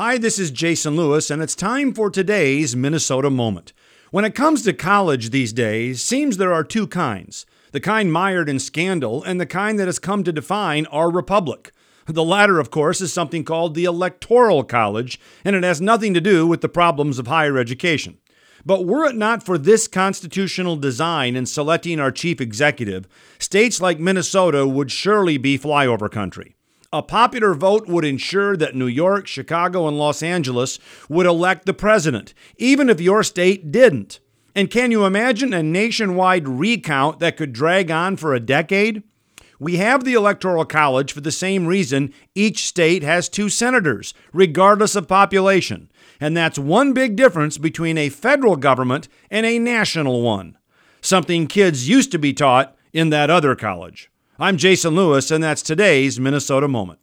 Hi, this is Jason Lewis, and it's time for today's Minnesota Moment. When it comes to college these days, seems there are two kinds the kind mired in scandal and the kind that has come to define our republic. The latter, of course, is something called the Electoral College, and it has nothing to do with the problems of higher education. But were it not for this constitutional design in selecting our chief executive, states like Minnesota would surely be flyover country. A popular vote would ensure that New York, Chicago, and Los Angeles would elect the president, even if your state didn't. And can you imagine a nationwide recount that could drag on for a decade? We have the Electoral College for the same reason each state has two senators, regardless of population. And that's one big difference between a federal government and a national one. Something kids used to be taught in that other college. I'm Jason Lewis, and that's today's Minnesota Moment.